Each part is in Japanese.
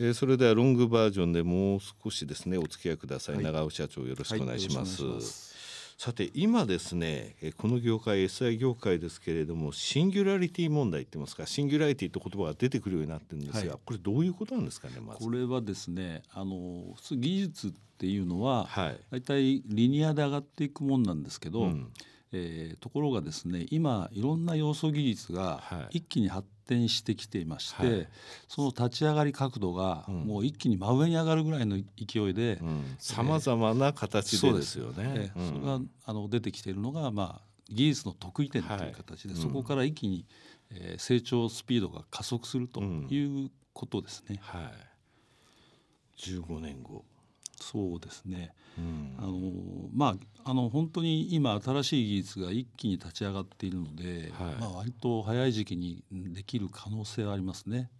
えー、それではロングバージョンでもう少しですねお付き合いください、はい、長尾社長よろしくお願いします。はいさて今ですねこの業界 SI 業界ですけれどもシンギュラリティ問題って言いますかシンギュラリティって言葉が出てくるようになってるんですが、はい、これどういうことなんですかねまず。これはですねあの普通技術っていうのは、はい、大体リニアで上がっていくもんなんですけど、うん。えー、ところがですね今いろんな要素技術が一気に発展してきていまして、はい、その立ち上がり角度がもう一気に真上に上がるぐらいの勢いでさまざまな形でですよね。それがあの出てきているのが、まあ、技術の得意点という形で、はい、そこから一気に、えー、成長スピードが加速するということですね。はい、15年後そうですね、うん、あのまああの本当に今新しい技術が一気に立ち上がっているので、はい、まあ割と早い時期にできる可能性はありますね。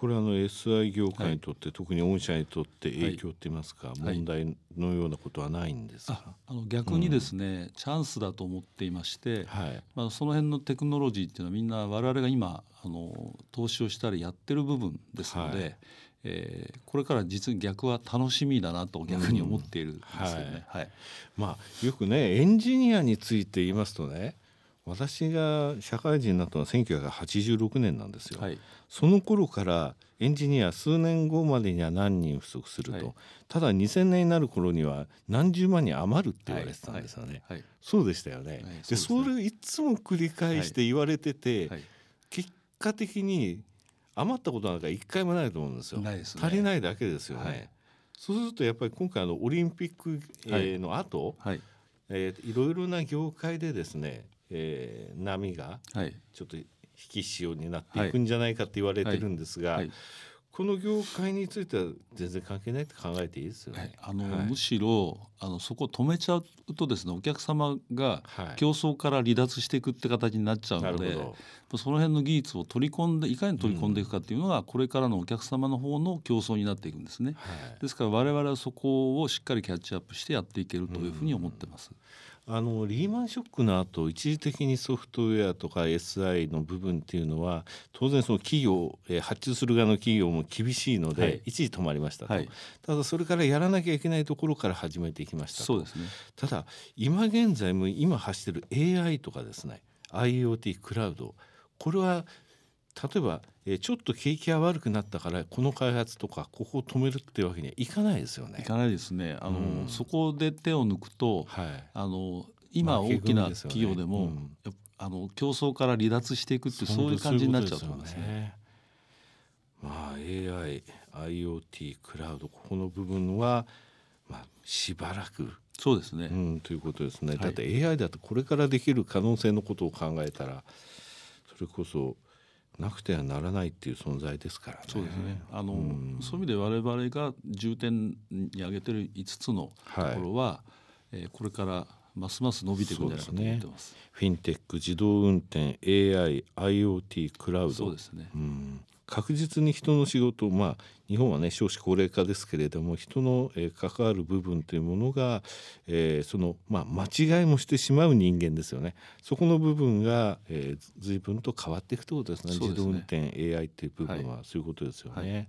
これあの SI 業界にとって、はい、特に御社にとって影響って言いますか、はい、問題のようなことはないんですか、あの逆にですね、うん、チャンスだと思っていまして、はい、まあ、その辺のテクノロジーっていうのはみんな我々が今あの投資をしたりやってる部分ですので、えー、これから実に逆は楽しみだなと逆に思っているんですよね。はい、はい、まあ、よくねエンジニアについて言いますとね私が社会人になったのは1986年なんですよ。はい、その頃からエンジニア数年後までには何人不足すると、はい、ただ2000年になる頃には何十万人余るって言われてたんですよね。はい、そうでしたよね。で、ね、それをいつも繰り返して言われてて、結果的に余ったことなんか一回もないと思うんですよ。すね、足りないだけですよね。はい、そうするとやっぱり今回のオリンピック、えー、の後、はい、えー、いろいろな業界でですね、えー、波がちょっと引き潮になっていくんじゃないかって言われてるんですが、はい。はいこの業界については全然関係ないって考えていいですよね。あの、はい、むしろあのそこを止めちゃうとですねお客様が競争から離脱していくって形になっちゃうので、はい、その辺の技術を取り込んでいかに取り込んでいくかっていうのが、これからのお客様の方の競争になっていくんですね。はい、ですから我々はそこをしっかりキャッチアップしてやっていけるというふうに思ってます。うんあのリーマンショックの後一時的にソフトウェアとか SI の部分っていうのは当然その企業、えー、発注する側の企業も厳しいので、はい、一時止まりましたと、はい、ただそれからやらなきゃいけないところから始めていきましたそうですね。ただ今現在も今走ってる AI とかですね IoT クラウドこれは例えば、えー、ちょっと景気が悪くなったからこの開発とかここを止めるっていうわけにはいかないですよね。いかないですね。あの、うん、そこで手を抜くと、はい、あの今大きな企業でも、ねうん、あの競争から離脱していくってそういう感じになっちゃうと思いますね。まあ AI、IoT、クラウドここの部分はまあしばらくそうですね、うん、ということですね。だって AI だとこれからできる可能性のことを考えたらそれこそなくてはならないっていう存在ですからね。そうですね。あの、うん、そういう意味で我々が重点に挙げてる5つのところは、はい、えー、これからますます伸びていくんじゃないかと思ってます。すね、フィンテック、自動運転、AI、IoT、クラウド。そうですね。うん確実に人の仕事まあ日本はね少子高齢化ですけれども人の、えー、関わる部分というものが、えー、その、まあ、間違いもしてしまう人間ですよね。そこの部分が、えー、随分と変わっていくということですね、ね、自動運転 AI っていう部分はそういうことですよね。はい、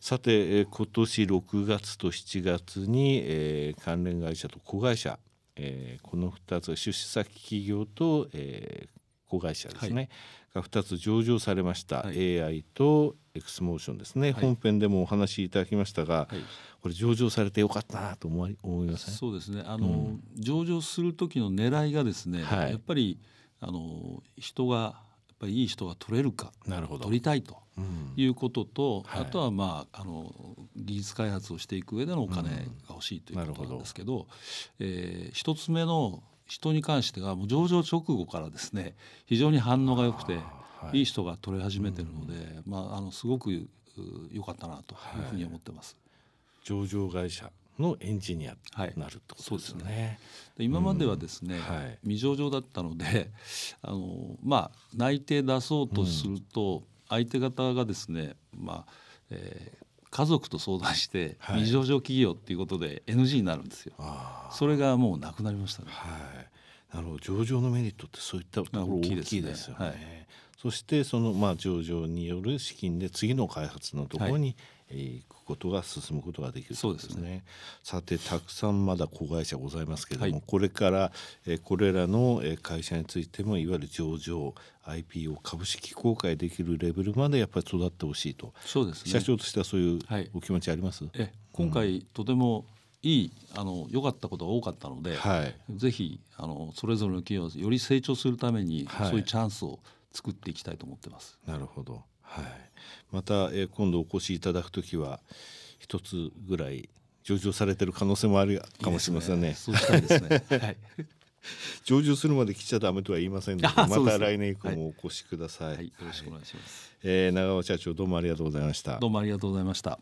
さて、えー、今年6月と7月に、えー、関連会社と子会社、えー、この2つ出資先企業と、えー、子会社ですね、はい。が2つ上場されました、はい、AI とエクスモーションですね、はい、本編でもお話しいただきましたが、はい、これ上場されてよかったなと思い思いません？そうですね。あの、うん、上場する時の狙いがですね、やっぱりあの人がやっぱりいい人が取れるかなるほど。取りたいということと、うん、あとはまああの技術開発をしていく上でのお金が欲しいということなんですけど,、うん、ど。えー、一つ目の人に関してはもう上場直後からですね非常に反応が良くて、はい、いい人が取れ始めてるので、うん、まあ、あのすごく良かったなというふうに思ってます。はい、上場会社のエンジニアになるってことですね。はい、ね。今まではですね、うんはい、未上場だったので あのまあ内定出そうとすると、相手方がですねまあ、えー、家族と相談して未上場企業っていうことで NG になるんですよ。それがもうなくなりましたね。はい。なるほど。上場のメリットってそういったところ大きいですよね。はい、そしてそのまあ上場による資金で次の開発のところに、はい、行くことが進むことができるそうですね。さてたくさんまだ子会社ございますけれども、はい、これからえこれらの会社についてもいわゆる上場 IPO 株式公開できるレベルまでやっぱり育ってほしいと。そうです、ね、社長としてはそういうお気持ちあります、え今回、うん、とてもいいあの良かったことが多かったので、はい、ぜひあのそれぞれの企業より成長するために、はい、そういうチャンスを作っていきたいと思ってます。なるほど、はい、また、えー、今度お越しいただくときは一つぐらい上場されてる可能性もあるかもしれませんね。いいねそうしたいですね。はい。上場するまで来ちゃダメとは言いませんので、また来年以降もお越しください。はい、よろしくお願いします。えー、長尾社長どうもありがとうございました。どうもありがとうございました。